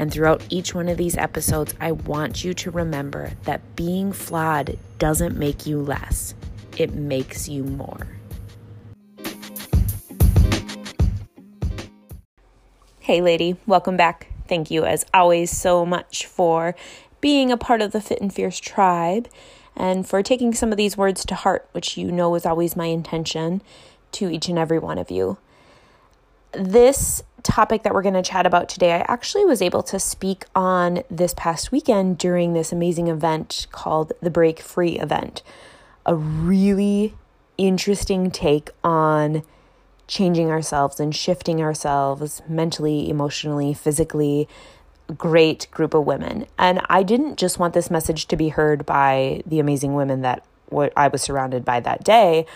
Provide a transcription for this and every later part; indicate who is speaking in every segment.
Speaker 1: And throughout each one of these episodes, I want you to remember that being flawed doesn't make you less, it makes you more. Hey, lady, welcome back. Thank you, as always, so much for being a part of the Fit and Fierce tribe and for taking some of these words to heart, which you know is always my intention to each and every one of you. This topic that we're going to chat about today, I actually was able to speak on this past weekend during this amazing event called the Break Free event. A really interesting take on changing ourselves and shifting ourselves mentally, emotionally, physically. Great group of women. And I didn't just want this message to be heard by the amazing women that I was surrounded by that day.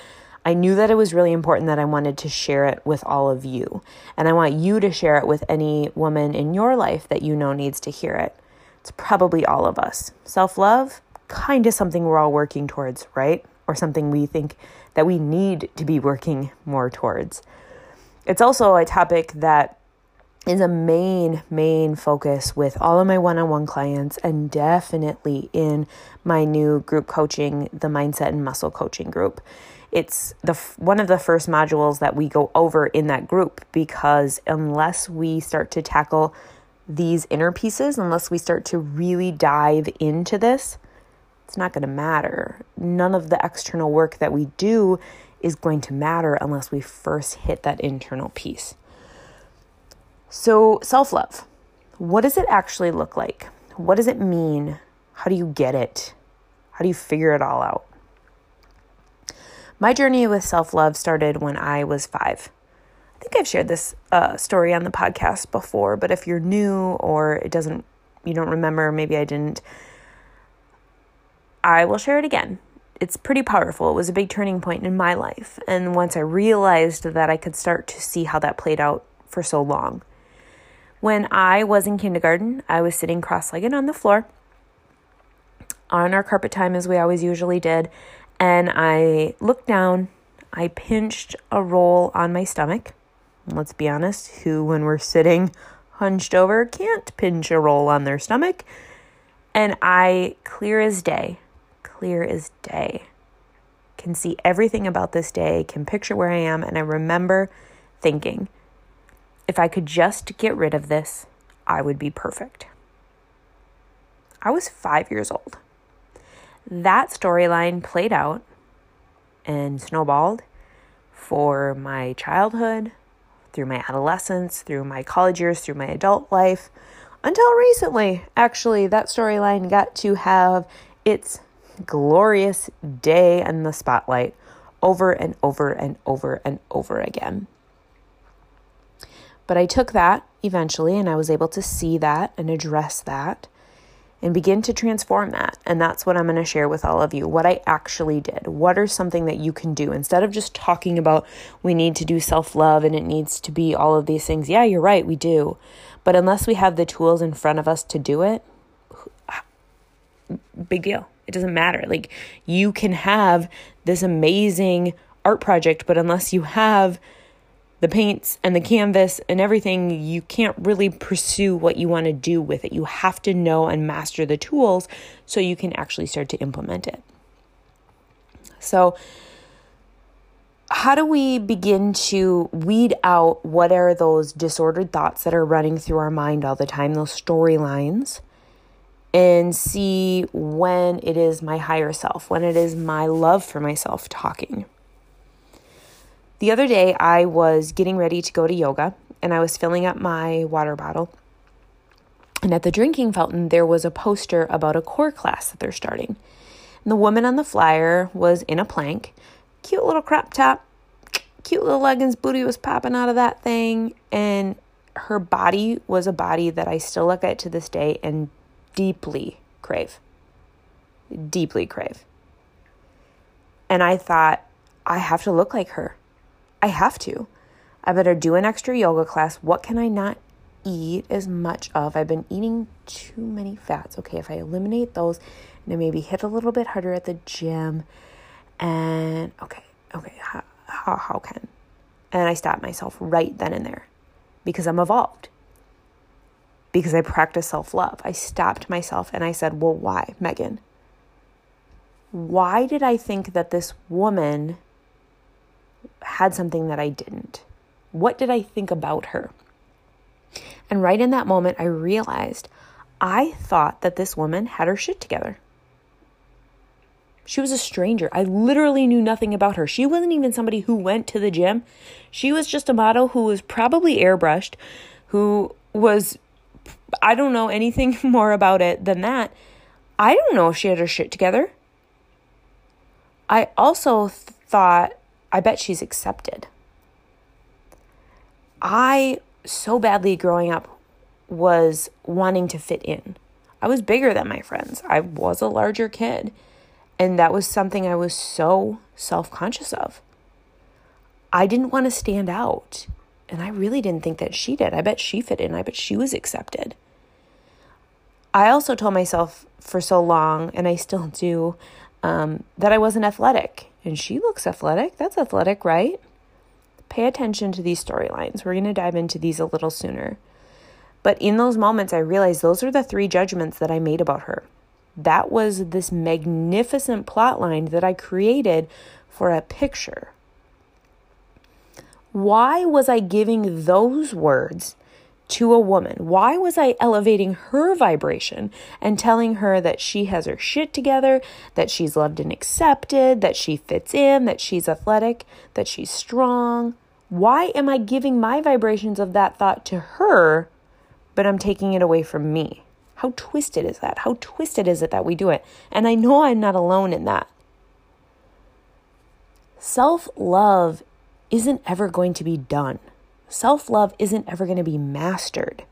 Speaker 1: I knew that it was really important that I wanted to share it with all of you. And I want you to share it with any woman in your life that you know needs to hear it. It's probably all of us. Self love, kind of something we're all working towards, right? Or something we think that we need to be working more towards. It's also a topic that is a main, main focus with all of my one on one clients and definitely in my new group coaching, the mindset and muscle coaching group it's the one of the first modules that we go over in that group because unless we start to tackle these inner pieces, unless we start to really dive into this, it's not going to matter. None of the external work that we do is going to matter unless we first hit that internal piece. So, self love. What does it actually look like? What does it mean? How do you get it? How do you figure it all out? My journey with self love started when I was five. I think I've shared this uh, story on the podcast before, but if you're new or it doesn't, you don't remember, maybe I didn't, I will share it again. It's pretty powerful. It was a big turning point in my life. And once I realized that I could start to see how that played out for so long. When I was in kindergarten, I was sitting cross legged on the floor on our carpet time, as we always usually did, and I looked down, I pinched a roll on my stomach. Let's be honest, who, when we're sitting hunched over, can't pinch a roll on their stomach? And I, clear as day, clear as day, can see everything about this day, can picture where I am, and I remember thinking, if I could just get rid of this, I would be perfect. I was five years old that storyline played out and snowballed for my childhood, through my adolescence, through my college years, through my adult life, until recently. Actually, that storyline got to have its glorious day in the spotlight over and over and over and over again. But I took that eventually and I was able to see that and address that and begin to transform that. And that's what I'm going to share with all of you what I actually did. What are something that you can do instead of just talking about we need to do self love and it needs to be all of these things. Yeah, you're right, we do. But unless we have the tools in front of us to do it, big deal. It doesn't matter. Like you can have this amazing art project, but unless you have the paints and the canvas and everything, you can't really pursue what you want to do with it. You have to know and master the tools so you can actually start to implement it. So, how do we begin to weed out what are those disordered thoughts that are running through our mind all the time, those storylines, and see when it is my higher self, when it is my love for myself talking? The other day, I was getting ready to go to yoga and I was filling up my water bottle. And at the drinking fountain, there was a poster about a core class that they're starting. And the woman on the flyer was in a plank, cute little crop top, cute little leggings, booty was popping out of that thing. And her body was a body that I still look at to this day and deeply crave. Deeply crave. And I thought, I have to look like her. I have to. I better do an extra yoga class. What can I not eat as much of? I've been eating too many fats. Okay, if I eliminate those and I maybe hit a little bit harder at the gym and okay, okay, how, how, how can? And I stopped myself right then and there because I'm evolved. Because I practice self love. I stopped myself and I said, Well, why, Megan? Why did I think that this woman had something that I didn't? What did I think about her? And right in that moment, I realized I thought that this woman had her shit together. She was a stranger. I literally knew nothing about her. She wasn't even somebody who went to the gym. She was just a model who was probably airbrushed, who was, I don't know anything more about it than that. I don't know if she had her shit together. I also thought, I bet she's accepted. I so badly growing up was wanting to fit in. I was bigger than my friends. I was a larger kid. And that was something I was so self conscious of. I didn't want to stand out. And I really didn't think that she did. I bet she fit in. I bet she was accepted. I also told myself for so long, and I still do, um, that I wasn't athletic. And she looks athletic. That's athletic, right? Pay attention to these storylines. We're going to dive into these a little sooner. But in those moments, I realized those are the three judgments that I made about her. That was this magnificent plot line that I created for a picture. Why was I giving those words to a woman? Why was I elevating her vibration and telling her that she has her shit together, that she's loved and accepted, that she fits in, that she's athletic, that she's strong? Why am I giving my vibrations of that thought to her, but I'm taking it away from me? How twisted is that? How twisted is it that we do it? And I know I'm not alone in that. Self love isn't ever going to be done. Self love isn't ever going to be mastered.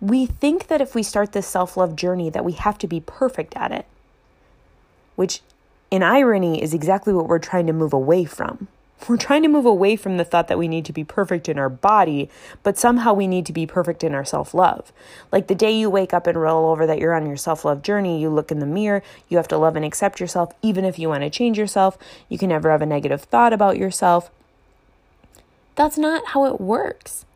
Speaker 1: We think that if we start this self love journey that we have to be perfect at it, which in irony is exactly what we're trying to move away from. We're trying to move away from the thought that we need to be perfect in our body, but somehow we need to be perfect in our self love. Like the day you wake up and roll over that you're on your self love journey, you look in the mirror, you have to love and accept yourself, even if you want to change yourself. You can never have a negative thought about yourself. That's not how it works.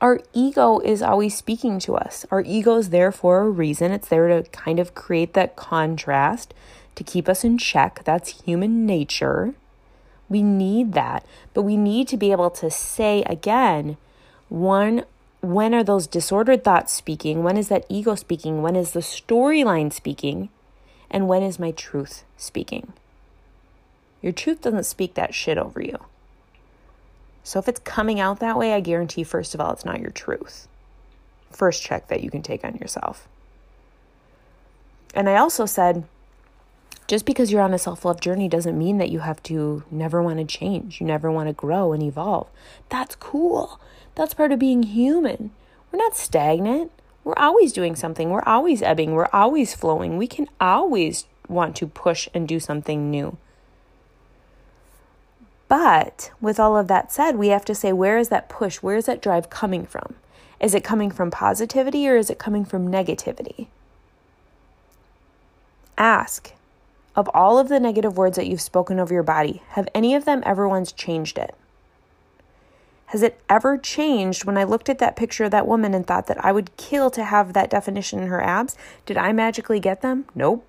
Speaker 1: Our ego is always speaking to us. Our ego is there for a reason. It's there to kind of create that contrast, to keep us in check. That's human nature. We need that, but we need to be able to say again, one, when are those disordered thoughts speaking? When is that ego speaking? When is the storyline speaking? And when is my truth speaking? Your truth doesn't speak that shit over you. So if it's coming out that way, I guarantee, first of all, it's not your truth. First check that you can take on yourself. And I also said, just because you're on a self love journey doesn't mean that you have to never want to change. You never want to grow and evolve. That's cool. That's part of being human. We're not stagnant. We're always doing something. We're always ebbing. We're always flowing. We can always want to push and do something new. But with all of that said, we have to say where is that push? Where is that drive coming from? Is it coming from positivity or is it coming from negativity? Ask of all of the negative words that you've spoken over your body, have any of them ever once changed it? Has it ever changed when I looked at that picture of that woman and thought that I would kill to have that definition in her abs? Did I magically get them? Nope.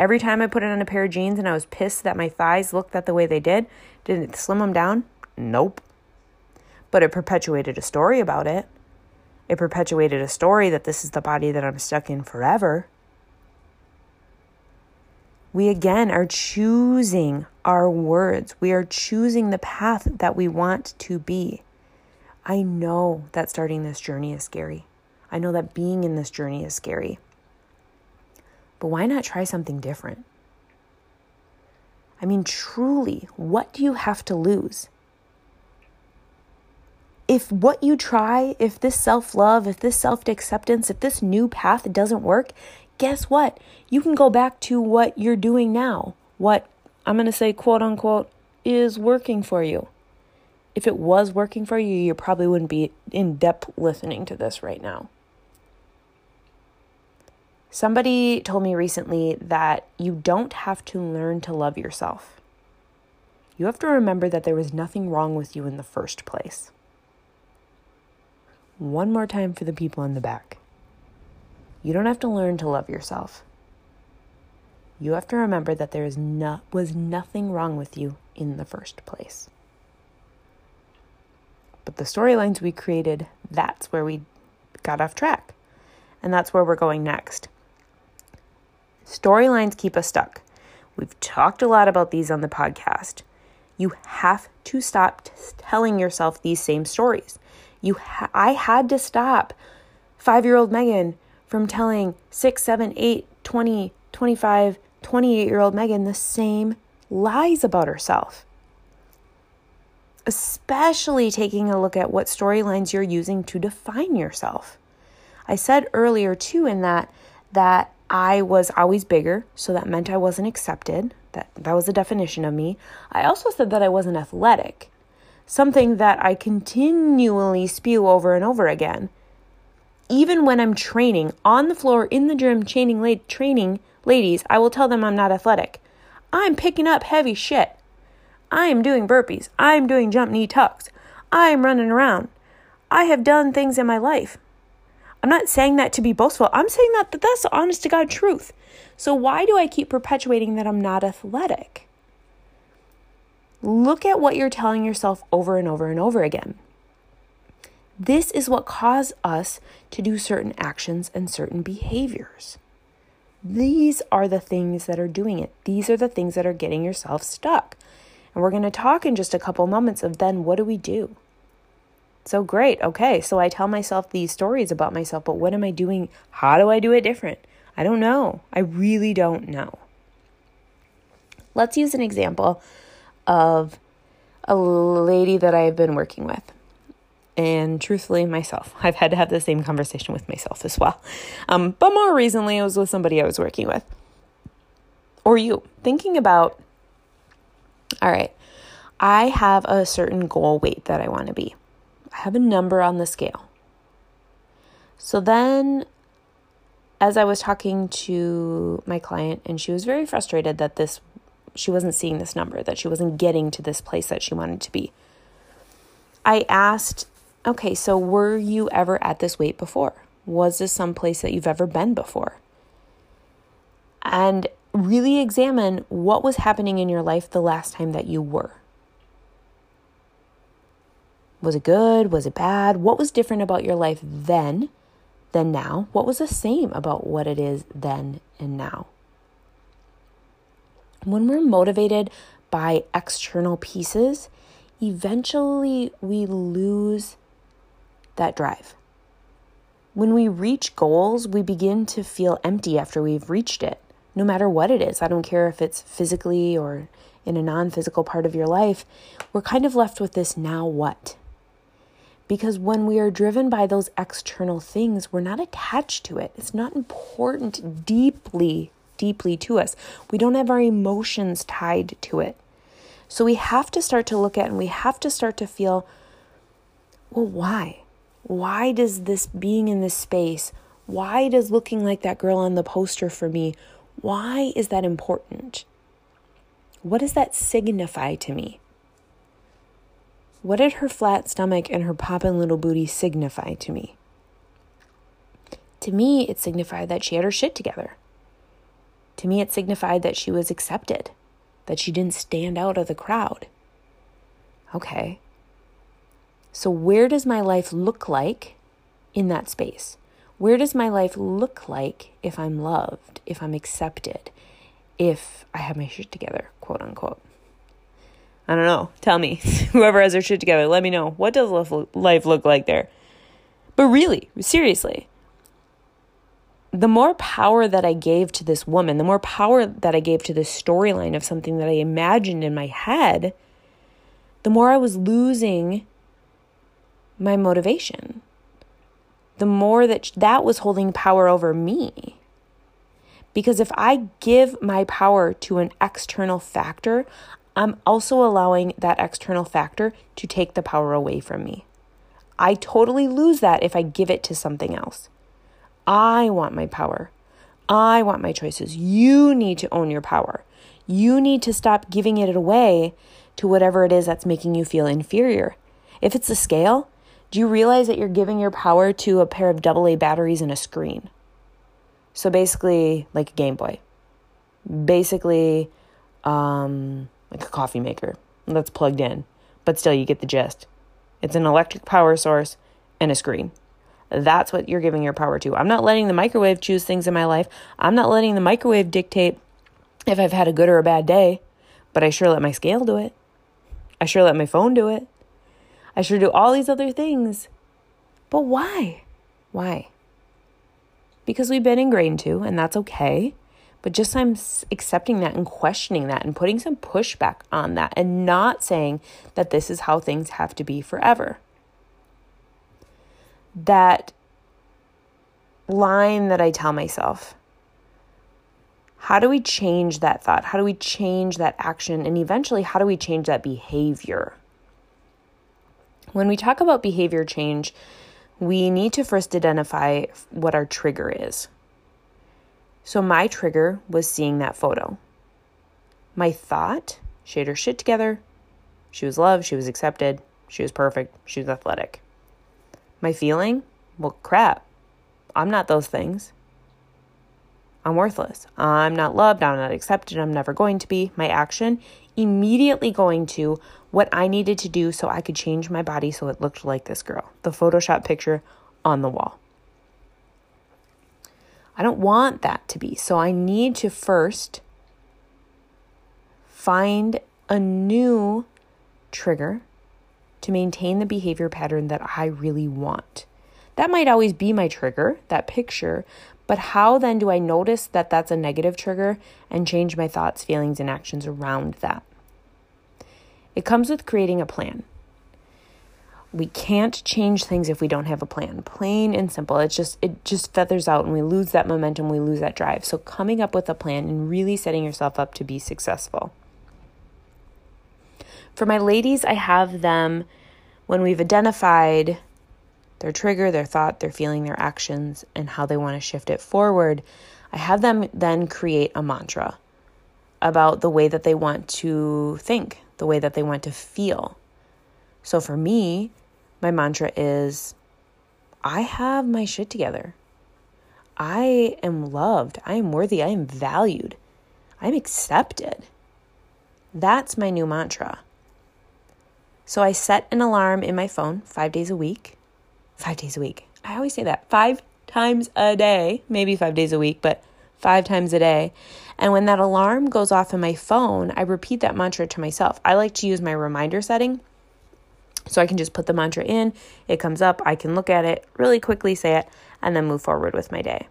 Speaker 1: Every time I put it on a pair of jeans and I was pissed that my thighs looked that the way they did, did it slim them down? Nope. But it perpetuated a story about it. It perpetuated a story that this is the body that I'm stuck in forever we again are choosing our words. We are choosing the path that we want to be. I know that starting this journey is scary. I know that being in this journey is scary. But why not try something different? I mean, truly, what do you have to lose? If what you try, if this self love, if this self acceptance, if this new path doesn't work, guess what? You can go back to what you're doing now. What I'm going to say, quote unquote, is working for you. If it was working for you, you probably wouldn't be in depth listening to this right now. Somebody told me recently that you don't have to learn to love yourself. You have to remember that there was nothing wrong with you in the first place. One more time for the people in the back. You don't have to learn to love yourself. You have to remember that there is no, was nothing wrong with you in the first place. But the storylines we created, that's where we got off track. And that's where we're going next. Storylines keep us stuck. We've talked a lot about these on the podcast. You have to stop t- telling yourself these same stories. You ha- I had to stop 5-year-old Megan from telling 6, 7, 8, 20, 25, 28-year-old Megan the same lies about herself. Especially taking a look at what storylines you're using to define yourself. I said earlier too in that that I was always bigger, so that meant I wasn't accepted. That that was the definition of me. I also said that I wasn't athletic. Something that I continually spew over and over again. Even when I'm training on the floor in the gym training training ladies, I will tell them I'm not athletic. I'm picking up heavy shit. I am doing burpees. I am doing jump knee tucks. I am running around. I have done things in my life. I'm not saying that to be boastful. I'm saying that, that that's the honest to God truth. So why do I keep perpetuating that I'm not athletic? Look at what you're telling yourself over and over and over again. This is what caused us to do certain actions and certain behaviors. These are the things that are doing it. These are the things that are getting yourself stuck. And we're going to talk in just a couple moments of then what do we do? So great. Okay. So I tell myself these stories about myself, but what am I doing? How do I do it different? I don't know. I really don't know. Let's use an example of a lady that I've been working with. And truthfully, myself. I've had to have the same conversation with myself as well. Um, but more recently, it was with somebody I was working with. Or you. Thinking about, all right, I have a certain goal weight that I want to be. I have a number on the scale. So then, as I was talking to my client, and she was very frustrated that this, she wasn't seeing this number, that she wasn't getting to this place that she wanted to be. I asked, okay, so were you ever at this weight before? Was this some place that you've ever been before? And really examine what was happening in your life the last time that you were. Was it good? Was it bad? What was different about your life then than now? What was the same about what it is then and now? When we're motivated by external pieces, eventually we lose that drive. When we reach goals, we begin to feel empty after we've reached it, no matter what it is. I don't care if it's physically or in a non physical part of your life. We're kind of left with this now what? Because when we are driven by those external things, we're not attached to it. It's not important deeply, deeply to us. We don't have our emotions tied to it. So we have to start to look at and we have to start to feel well, why? Why does this being in this space, why does looking like that girl on the poster for me, why is that important? What does that signify to me? What did her flat stomach and her poppin' little booty signify to me? To me, it signified that she had her shit together. To me, it signified that she was accepted, that she didn't stand out of the crowd. Okay. So, where does my life look like in that space? Where does my life look like if I'm loved, if I'm accepted, if I have my shit together, quote unquote? I don't know. Tell me. Whoever has their shit together, let me know. What does life look like there? But really, seriously, the more power that I gave to this woman, the more power that I gave to this storyline of something that I imagined in my head, the more I was losing my motivation. The more that that was holding power over me. Because if I give my power to an external factor, I'm also allowing that external factor to take the power away from me. I totally lose that if I give it to something else. I want my power. I want my choices. You need to own your power. You need to stop giving it away to whatever it is that's making you feel inferior. If it's a scale, do you realize that you're giving your power to a pair of AA batteries and a screen? So basically, like a Game Boy. Basically, um, like a coffee maker that's plugged in, but still you get the gist. It's an electric power source and a screen. That's what you're giving your power to. I'm not letting the microwave choose things in my life. I'm not letting the microwave dictate if I've had a good or a bad day, but I sure let my scale do it. I sure let my phone do it. I sure do all these other things. But why? Why? Because we've been ingrained to, and that's okay. But just I'm accepting that and questioning that and putting some pushback on that and not saying that this is how things have to be forever. That line that I tell myself how do we change that thought? How do we change that action? And eventually, how do we change that behavior? When we talk about behavior change, we need to first identify what our trigger is. So, my trigger was seeing that photo. My thought, she had her shit together. She was loved. She was accepted. She was perfect. She was athletic. My feeling, well, crap. I'm not those things. I'm worthless. I'm not loved. I'm not accepted. I'm never going to be. My action immediately going to what I needed to do so I could change my body so it looked like this girl. The Photoshop picture on the wall. I don't want that to be. So I need to first find a new trigger to maintain the behavior pattern that I really want. That might always be my trigger, that picture, but how then do I notice that that's a negative trigger and change my thoughts, feelings, and actions around that? It comes with creating a plan. We can't change things if we don't have a plan. Plain and simple. It's just it just feathers out and we lose that momentum, we lose that drive. So coming up with a plan and really setting yourself up to be successful. For my ladies, I have them when we've identified their trigger, their thought, their feeling, their actions, and how they want to shift it forward, I have them then create a mantra about the way that they want to think, the way that they want to feel. So for me, my mantra is I have my shit together. I am loved. I am worthy. I am valued. I'm accepted. That's my new mantra. So I set an alarm in my phone five days a week five days a week. I always say that five times a day, maybe five days a week, but five times a day. And when that alarm goes off in my phone, I repeat that mantra to myself. I like to use my reminder setting. So I can just put the mantra in, it comes up, I can look at it, really quickly say it, and then move forward with my day.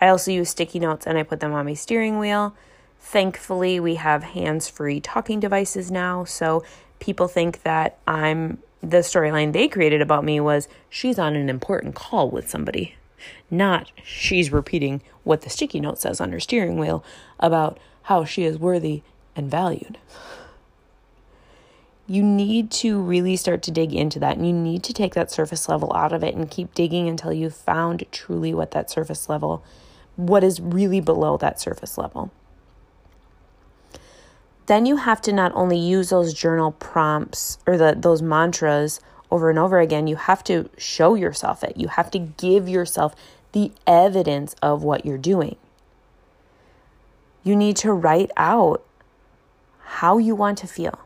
Speaker 1: I also use sticky notes and I put them on my steering wheel. Thankfully, we have hands free talking devices now, so people think that I'm the storyline they created about me was she's on an important call with somebody, not she's repeating what the sticky note says on her steering wheel about how she is worthy and valued. You need to really start to dig into that and you need to take that surface level out of it and keep digging until you've found truly what that surface level, what is really below that surface level then you have to not only use those journal prompts or the, those mantras over and over again, you have to show yourself it. You have to give yourself the evidence of what you're doing. You need to write out how you want to feel.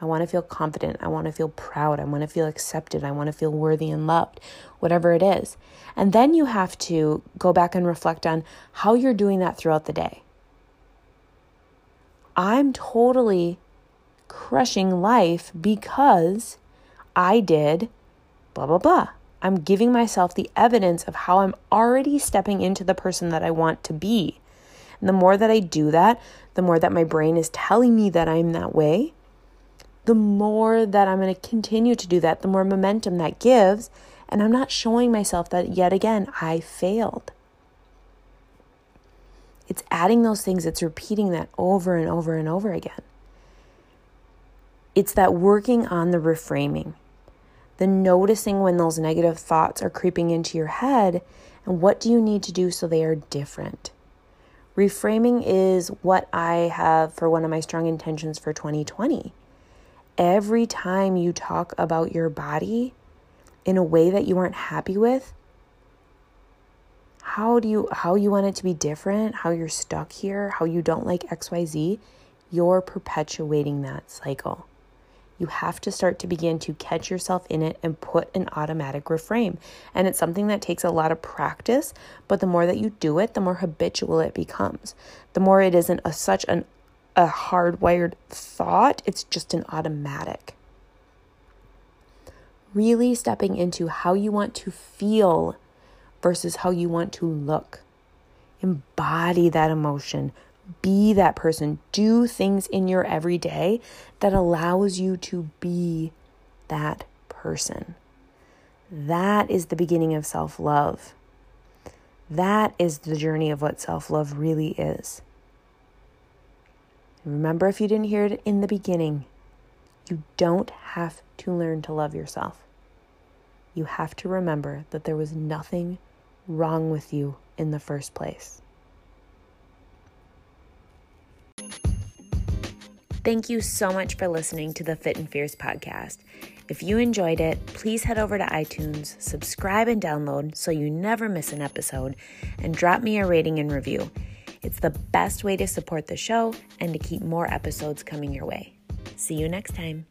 Speaker 1: I want to feel confident. I want to feel proud. I want to feel accepted. I want to feel worthy and loved, whatever it is. And then you have to go back and reflect on how you're doing that throughout the day. I'm totally crushing life because I did blah, blah, blah. I'm giving myself the evidence of how I'm already stepping into the person that I want to be. And the more that I do that, the more that my brain is telling me that I'm that way, the more that I'm going to continue to do that, the more momentum that gives. And I'm not showing myself that yet again I failed. It's adding those things, it's repeating that over and over and over again. It's that working on the reframing, the noticing when those negative thoughts are creeping into your head, and what do you need to do so they are different. Reframing is what I have for one of my strong intentions for 2020. Every time you talk about your body in a way that you aren't happy with, how do you how you want it to be different, how you're stuck here, how you don't like XYZ, you're perpetuating that cycle. You have to start to begin to catch yourself in it and put an automatic reframe. And it's something that takes a lot of practice, but the more that you do it, the more habitual it becomes. The more it isn't a, such an a hardwired thought, it's just an automatic. Really stepping into how you want to feel versus how you want to look. Embody that emotion. Be that person. Do things in your everyday that allows you to be that person. That is the beginning of self love. That is the journey of what self love really is. Remember, if you didn't hear it in the beginning, you don't have to learn to love yourself. You have to remember that there was nothing wrong with you in the first place. Thank you so much for listening to the Fit and Fierce podcast. If you enjoyed it, please head over to iTunes, subscribe and download so you never miss an episode, and drop me a rating and review. It's the best way to support the show and to keep more episodes coming your way. See you next time.